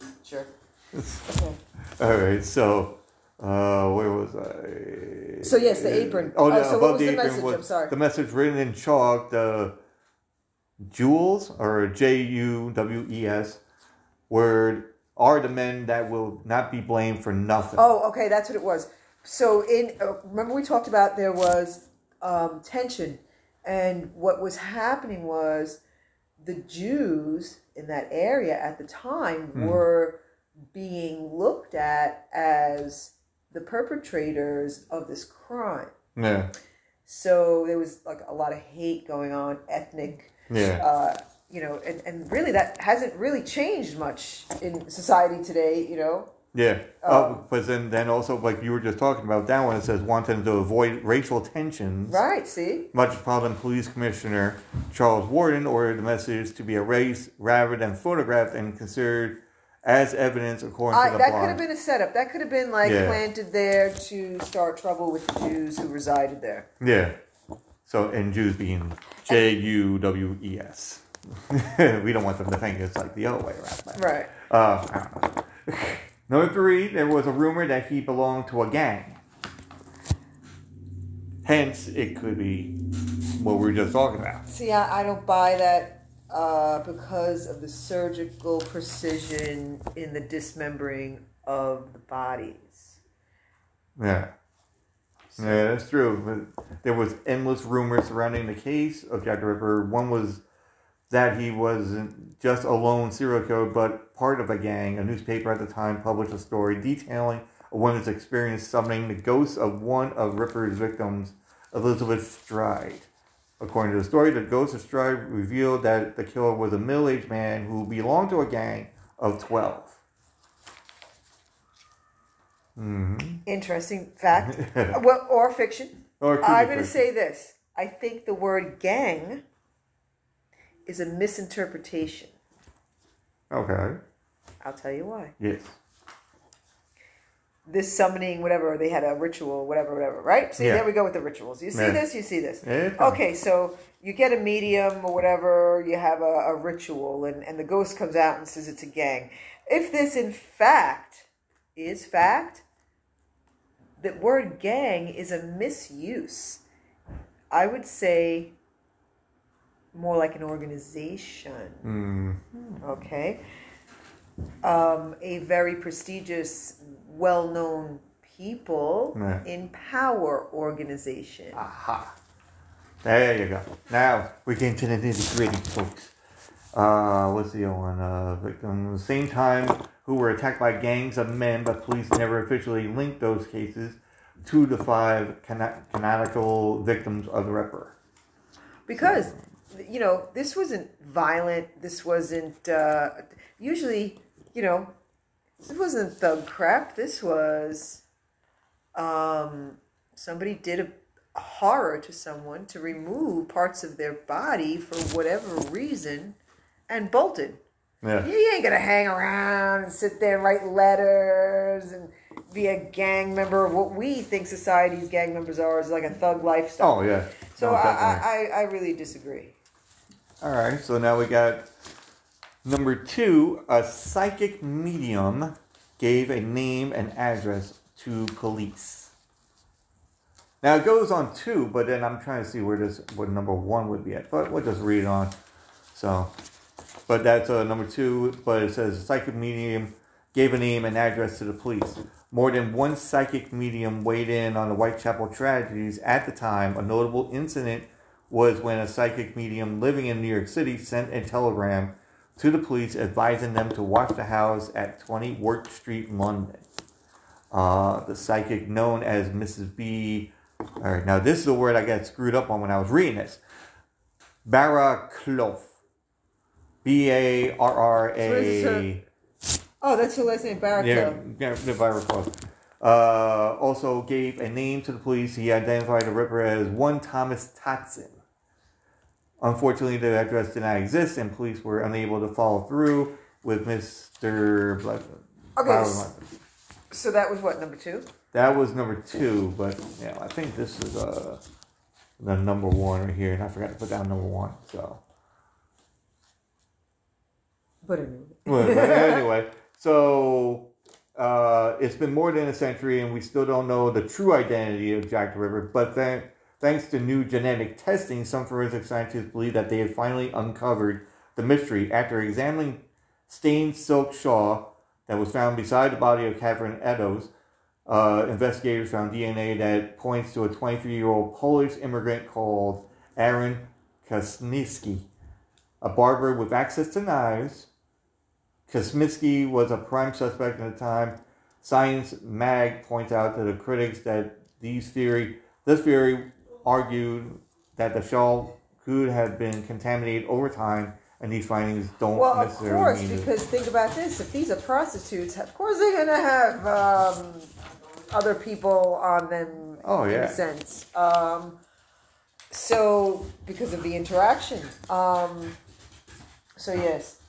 now. Sure. Okay. All right, so uh, where was I? So, yes, the apron. Oh, Oh, no, so what was the the message? was I'm sorry. the message written in chalk. The jewels or J U W E S word are the men that will not be blamed for nothing. Oh, okay, that's what it was. So in uh, remember we talked about there was um, tension, and what was happening was the Jews in that area at the time Hmm. were being looked at as the perpetrators of this crime. Yeah, So there was like a lot of hate going on, ethnic yeah, uh, you know, and, and really that hasn't really changed much in society today, you know. Yeah. Um, oh, but then, then also, like you were just talking about, that one it says wanting to avoid racial tensions. Right, see? Metropolitan Police Commissioner Charles Warren ordered the message to be erased rather than photographed and considered as evidence according I, to the that blog. could have been a setup. That could have been like Yeah. planted there to start trouble with the Jews who resided there. Yeah. So, and Jews being J U W E S. we don't want them to think it's like the other way around. Right. Uh, I don't know. Number three, there was a rumor that he belonged to a gang. Hence, it could be what we were just talking about. See, I, I don't buy that uh, because of the surgical precision in the dismembering of the bodies. Yeah. Yeah, that's true. But there was endless rumors surrounding the case of Jack the Ripper. One was that he wasn't just a lone serial killer, but part of a gang. A newspaper at the time published a story detailing a woman's experience summoning the ghost of one of Ripper's victims, Elizabeth Stride. According to the story, the ghost of Stride revealed that the killer was a middle-aged man who belonged to a gang of 12. hmm Interesting fact. well, or fiction. Or it could be I'm going to say this. I think the word gang is a misinterpretation. Okay. I'll tell you why. Yes. This summoning, whatever, they had a ritual, whatever, whatever, right? See, Yeah. there we go with the rituals. You see Yeah. this, you see this. Yeah. Okay, so you get a medium or whatever, you have a, a ritual, and, and the ghost comes out and says it's a gang. If this, in fact, is fact, the word gang is a misuse. I would say more like an organization, Mm, okay? Um, a very prestigious, well known people Yeah. in power organization. aha. There you go. Now we get into the nitty gritty, folks. Uh, what's the other one? Uh, victims, at the same time, who were attacked by gangs of men, but police never officially linked those cases to the five cana- canonical victims of the Ripper. because you know this wasn't violent this wasn't uh usually you know this wasn't thug crap this was um somebody did a horror to someone to remove parts of their body for whatever reason and bolted Yeah. you ain't gonna hang around and sit there and write letters and be a gang member of what we think society's gang members are is like a thug lifestyle Oh yeah. so No, I, I I really disagree All right, so now we got number two. A psychic medium gave a name and address to police. Now it goes on two, but then I'm trying to see where this what number one would be at. But we'll just read on. So, but that's uh, number two. But it says psychic medium gave a name and address to the police. More than one psychic medium weighed in on the Whitechapel tragedies at the time. A notable incident was when a psychic medium living in New York City sent a telegram to the police advising them to watch the house at 20 Work Street, London. Uh, the psychic known as Mrs. B. All right, now this is the word I got screwed up on when I was reading this. Barraclough. B A R R So what is A. Oh, that's her last name, Barraclough. Yeah, yeah. Uh, also gave a name to the police. He identified the Ripper as one Thomas Totson. Unfortunately, the address did not exist, and police were unable to follow through with Mr. Okay, s- So that was what number two. That was number two, but yeah, I think this is uh, the number one right here, and I forgot to put down number one. So, But anyway. Well, but anyway, so uh, it's been more than a century, and we still don't know the true identity of Jack the Ripper. But thank, thanks to new genetic testing, some forensic scientists believe that they have finally uncovered the mystery after examining stained silk shawl that was found beside the body of Catherine Eddowes. Uh, investigators found DNA that points to a 23-year-old Polish immigrant called Aaron Kosniewski, a barber with access to knives. Kosminski was a prime suspect at the time. Science Mag points out to the critics that these theory, this theory argued that the shawl could have been contaminated over time and these findings don't Well, of necessarily course, mean that- because think about this: if these are prostitutes, of course they're gonna have um, other people on them. Oh, in yeah. a sense. Um, so because of the interaction. Um, so yes,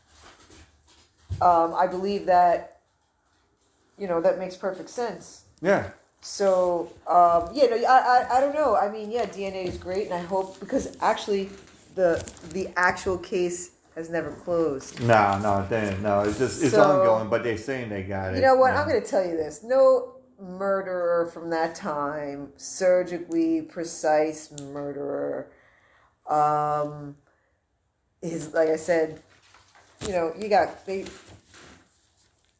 um, I believe that. You know that makes perfect sense. yeah, So um, yeah, no, I, I I don't know. I mean, yeah, DNA is great, and I hope because actually, the the actual case has never closed. no, no, no, it's just it's So- ongoing, but they're saying they got it. You know what? I'm going to tell you this. No murderer from that time, surgically precise murderer, um, is like I said. You know, you got they.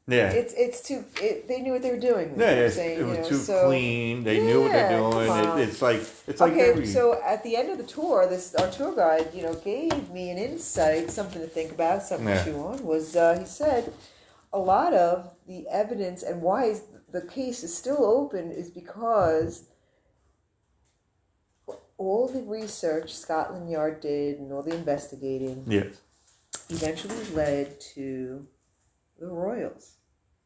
Yeah, It's it's too. It, they knew what they were doing. yeah, what saying, it you was know, too so- clean. They knew what they're doing. It, it's like it's like okay, every, so at the end of the tour, this our tour guide, you know, gave me an insight, something to think about, something Yeah. to chew on. Was uh, he said a lot of the evidence and why is the case is still open is because all the research Scotland Yard did and all the investigating yes. eventually led to the Royals.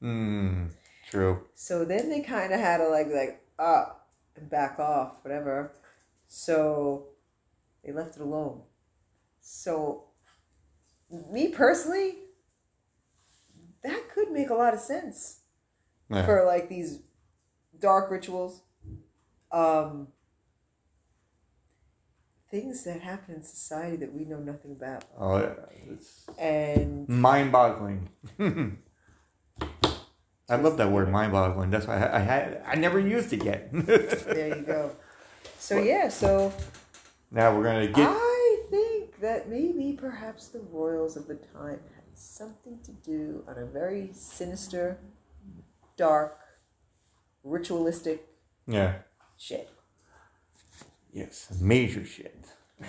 Mm, true. So then they kind of had to like like up and back off, whatever. So they left it alone. So me personally, that could make a lot of sense Yeah. for like these dark rituals, um, things that happen in society that we know nothing about, oh, yeah. It's and mind-boggling. I love that word, mind-boggling. That's why I, I had I never used it yet. there you go. So yeah, so now we're gonna get. I think that maybe perhaps the royals of the time had something to do on a very sinister, dark, ritualistic Yeah. shit. Yes. Major shit.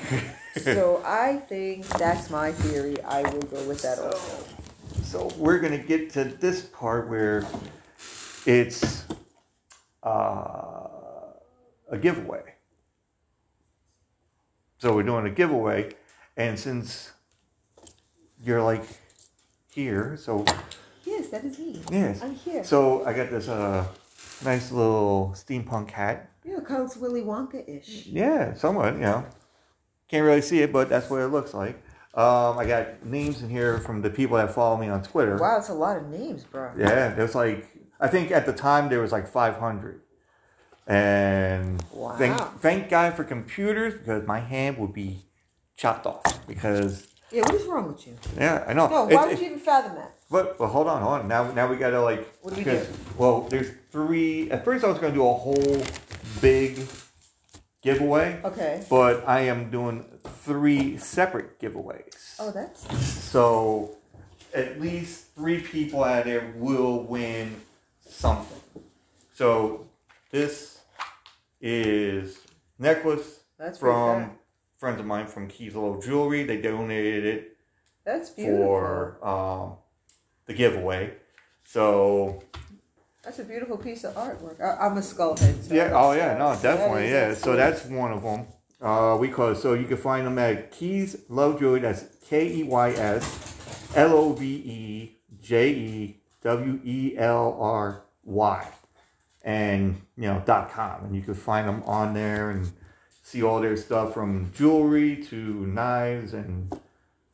So I think that's my theory. I will go with that also. So we're gonna get to this part where it's uh, a giveaway. So we're doing a giveaway, and since you're like here, so Yes, that is me. yes, I'm here. so I got this uh nice little steampunk hat. Yeah, of Willy Wonka ish. Yeah, somewhat, you know. Can't really see it, but that's what it looks like. Um, I got names in here from the people that follow me on Twitter. Wow, it's a lot of names, bro. Yeah, there's like I think at the time there was like 500, and Wow. thank thank God for computers because my hand would be chopped off because Yeah, what is wrong with you? yeah I know. No, why it- would you even fathom that? But but hold on, hold on. Now now we gotta like. What do we do? Well, there's three. At first I was gonna do a whole big giveaway, Okay. but I am doing three separate giveaways. Oh, that's So at least three people out there will win something. So this is necklace that's from friends of mine from Keys Love Jewelry. They donated it That's beautiful. for um, the giveaway. So That's a beautiful piece of artwork. I, I'm a head. So yeah, oh yeah, no, that definitely, yeah. So that's one of them. Uh, we call it, so you can find them at Keys Love Jewelry. That's K E Y S L O V E J E W E L R Y, and you know dot com, and you can find them on there and see all their stuff from jewelry to knives and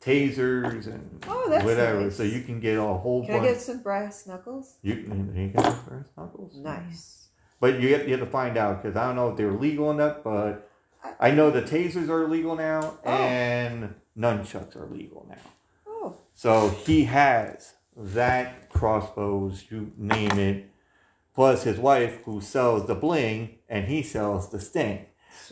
tasers and Oh, that's whatever. nice. So you can get a whole Can I bunch. get some brass knuckles? You, you get the first knuckles. Nice. But you have, you have to find out because I don't know if they're legal or not. But I know the tasers are legal now Oh. and nunchucks are legal now. Oh, So he has that crossbows, you name it, plus his wife who sells the bling and he sells the sting.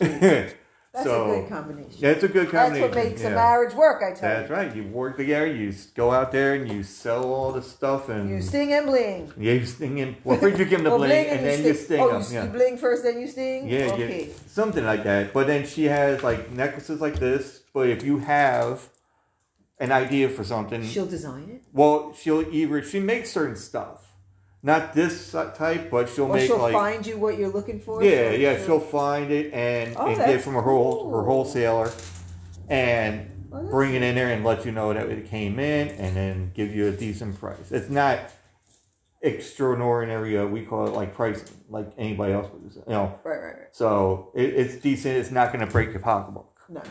that's so a good combination. that's a good combination. That's what makes yeah. a marriage work. I tell you. That's right. You work together. You go out there and you sell all the stuff and you. You sting and bling. yeah, you sting him. Well, first you give him the Or bling, and then you sting oh, him. you, yeah. you bling first, then you sting. Yeah, yeah, something like that. But then she has like necklaces like this. But if you have an idea for something, She'll design it, well, she'll either she makes certain stuff, not this type, but she'll or make she'll like find you what you're looking for. yeah, yeah, she'll- she'll find it and, Oh, and get it from her whole her wholesaler, and Well, bring it in there and let you know that it came in, and then give you a decent price. It's not extraordinary. Uh, we call it like pricing, like anybody else would. You know, Right, right, right. so it, it's decent. It's not going to break your pocketbook. No.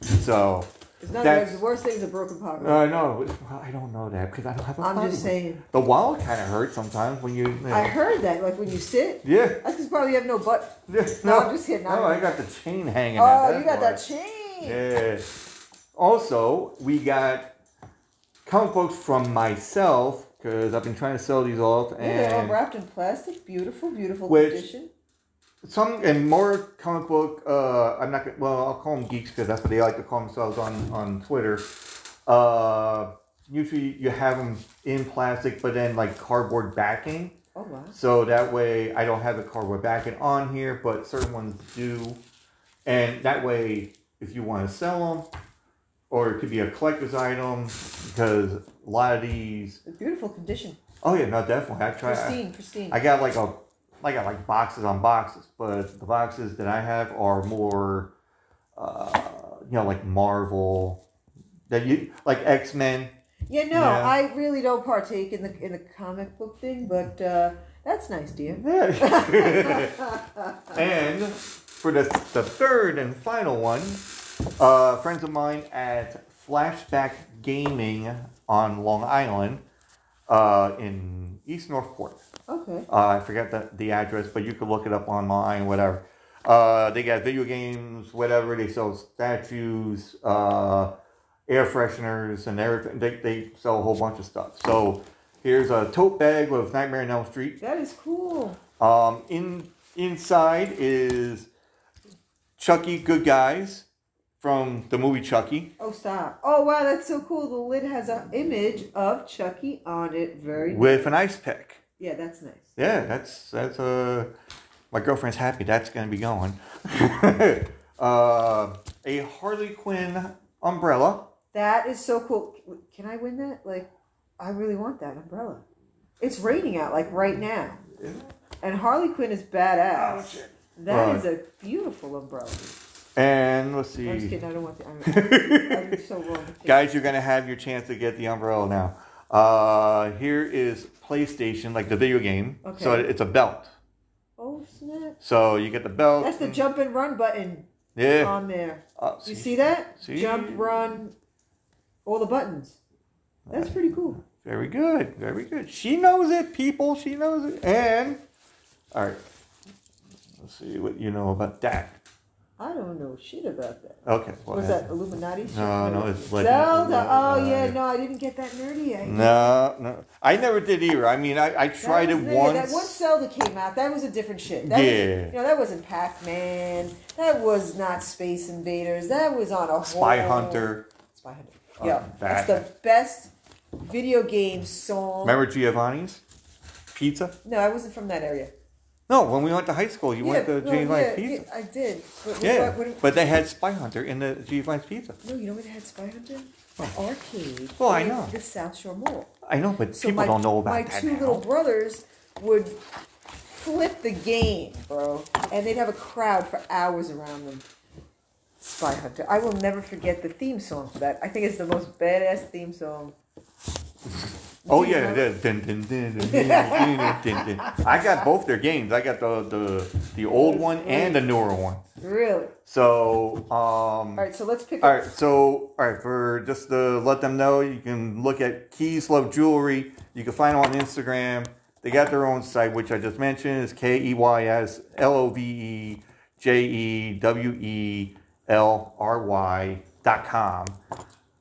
So It's not That's- the worst thing is a broken pocket. uh, no, well, I don't know that because I don't have a I'm just saying. The wall kind of hurts sometimes when you. you know. I heard that, like when you sit, yeah. that's because probably you have no butt. Yeah, No, I'm just kidding. No, I- I got the chain hanging. Oh, you got why. that chain. Yeah. Also, we got comic books from myself because I've been trying to sell these off, Yeah, they're all wrapped in plastic. Beautiful, beautiful Which- condition. Some and more comic book. Uh, I'm not gonna. Well, I'll call them geeks because that's what they like to call themselves on on Twitter. Uh, usually you have them in plastic, but then like cardboard backing. Oh wow. So that way I don't have the cardboard backing on here, but certain ones do. And that way, if you want to sell them, or it could be a collector's item, because a lot of these. Beautiful condition. Oh yeah, no, definitely. I try. Pristine, pristine. I got like a, I got like boxes on boxes, but the boxes that I have are more, uh, you know, like Marvel, that you like X Men. yeah, no, Yeah. I really don't partake in the in the comic book thing, but uh, that's nice, dear. and for the, the third and final one, uh, friends of mine at Flashback Gaming on Long Island uh, in East Northport. Okay. Uh, I forget the, the address, but you can look it up online, whatever. Uh, they got video games, whatever. They sell statues, uh, air fresheners, and everything. They, they sell a whole bunch of stuff. So here's a tote bag with Nightmare on Elm Street. That is cool. Um, in inside is Chucky Good Guys from the movie Chucky. Oh, stop. Oh, wow, that's so cool. The lid has an image of Chucky on it. Very with an ice pick. Yeah, that's nice. Yeah, that's that's uh my girlfriend's happy that's gonna be going. uh, a Harley Quinn umbrella. That is so cool. Can I win that? Like, I really want that umbrella. It's raining out, like right now. And Harley Quinn is badass. Oh, That is a beautiful umbrella. And let's see. I'm just kidding. I don't want the. I'm, I'm so wrong. Guys, you're gonna have your chance to get the umbrella now. Uh, here is PlayStation, like the video game. So Okay. it's a belt. Oh snap! So you get the belt. That's the jump and run button Yeah. on there. Uh, You see that? See? Jump, run, all the buttons. That's pretty cool. Very good. Very good. She knows it, people. She knows it. And all right. Let's see what you know about that. I don't know shit about that. Okay. well, was that? Illuminati? shit? No, no, it's Legend- Zelda. Oh yeah, no. I didn't get that nerdy. I No, no. I never did either. I mean, I, I tried it once. That once Zelda came out, that was a different shit. That Yeah. Was, you know, that wasn't Pac Man. That was not Space Invaders. That was on a Spy whole- Hunter. Spy Hunter. Oh, yeah, that's the best video game song. Remember Giovanni's Pizza? No, I wasn't from that area. No, when we went to high school, you went to no, Giovanni's yeah, Pizza. yeah, I did. But Yeah, what- what- but they had Spy Hunter in the Giovanni's Pizza. no, you know where they had Spy Hunter? The arcade. Well, I know. The South Shore Mall. I know, but So people my, don't know about that. my two now. little brothers would flip the game, bro, and they'd have a crowd for hours around them. Spy Hunter. I will never forget the theme song for that. I think it's the most badass theme song. Oh yeah, I got both their games. I got the the the old one and the newer one. Really? So um. All right, so let's pick. All right, so all right for just to let them know, you can look at Keys Love Jewelry. You can find them on Instagram. They got their own site, which I just mentioned is K E Y S L O V E J E W E L R Y dot com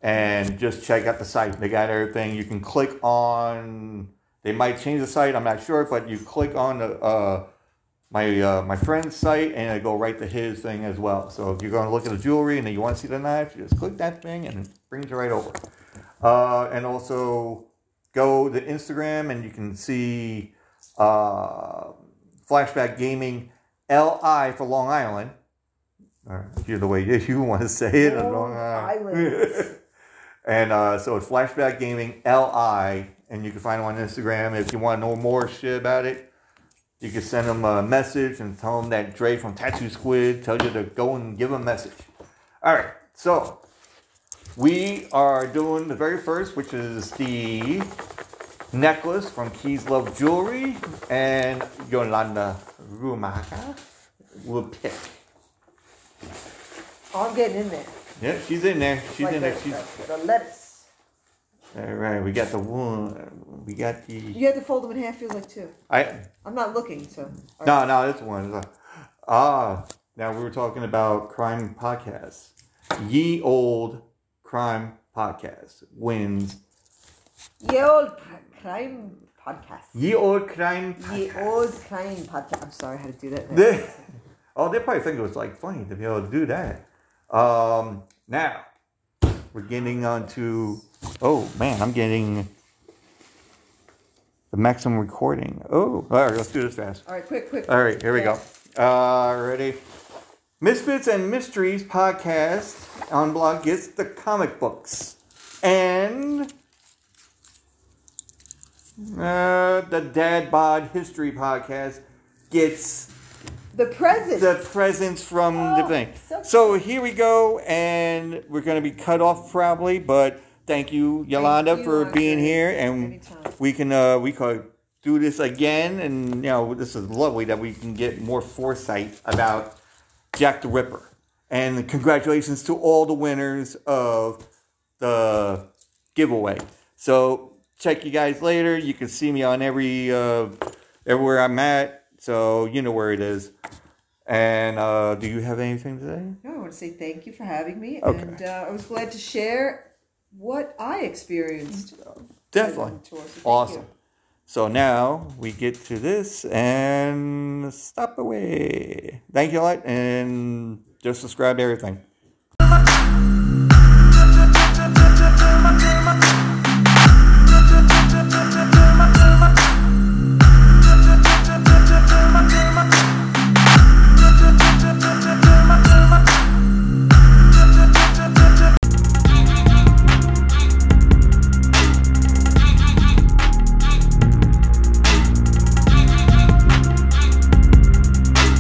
and just check out the site. They got everything. You can click on. They might change the site. I'm not sure, but you click on the. Uh, my uh, my friend's site and I go right to his thing as well. So if you're going to look at the jewelry and then you want to see the knife, you just click that thing and it brings you right over. Uh, and also go to Instagram and you can see uh, Flashback Gaming LI for Long Island. Or hear the way you want to say it. Long Island. and uh, so it's Flashback Gaming LI, and you can find them on Instagram. If you want to know more shit about it, you can send them a message and tell them that Dre from Tattoo Squid tells you to go and give a message. All right, so we are doing the very first, which is the necklace from Keys Love Jewelry, and Yolanda Ruymaker will pick. Oh, I'm getting in there. Yeah, she's in there. She's Like in there. the, She's the, the lettuce. all right. We got the one. We got the. You have to fold them in half, feels like two. I I'm not looking, so. all no right. no this one. Ah, now we were talking about crime podcasts. Ye old crime podcast wins. Ye old cr- crime podcast. Ye old crime. Podcast. Ye old crime podcast. I'm sorry, I had to do that. They, oh, they probably think it was like funny to be able to do that. Um, now we're getting on to. Oh man, I'm getting the maximum recording. Oh, all right, let's do this fast. All right, quick, quick. All right, here we go. Uh, ready? Misfits and Mysteries podcast on blog gets the comic books and uh, the Dad Bod History podcast gets The present. the presents from the Oh, thing. so So here we go, and we're going to be cut off probably, but thank you, Yolanda, you, for being here, and Anytime. we can uh, we could do this again, and you know this is lovely that we can get more foresight about Jack the Ripper. And congratulations to all the winners of the giveaway. So check you guys later. You can see me on every uh, everywhere I'm at, so you know where it is. And uh, do you have anything to say? No, I want to say thank you for having me. Okay. And uh, I was glad to share what I experienced. Definitely. Tour, so awesome. You. So now we get to this and stop away. Thank you a lot and just subscribe to everything.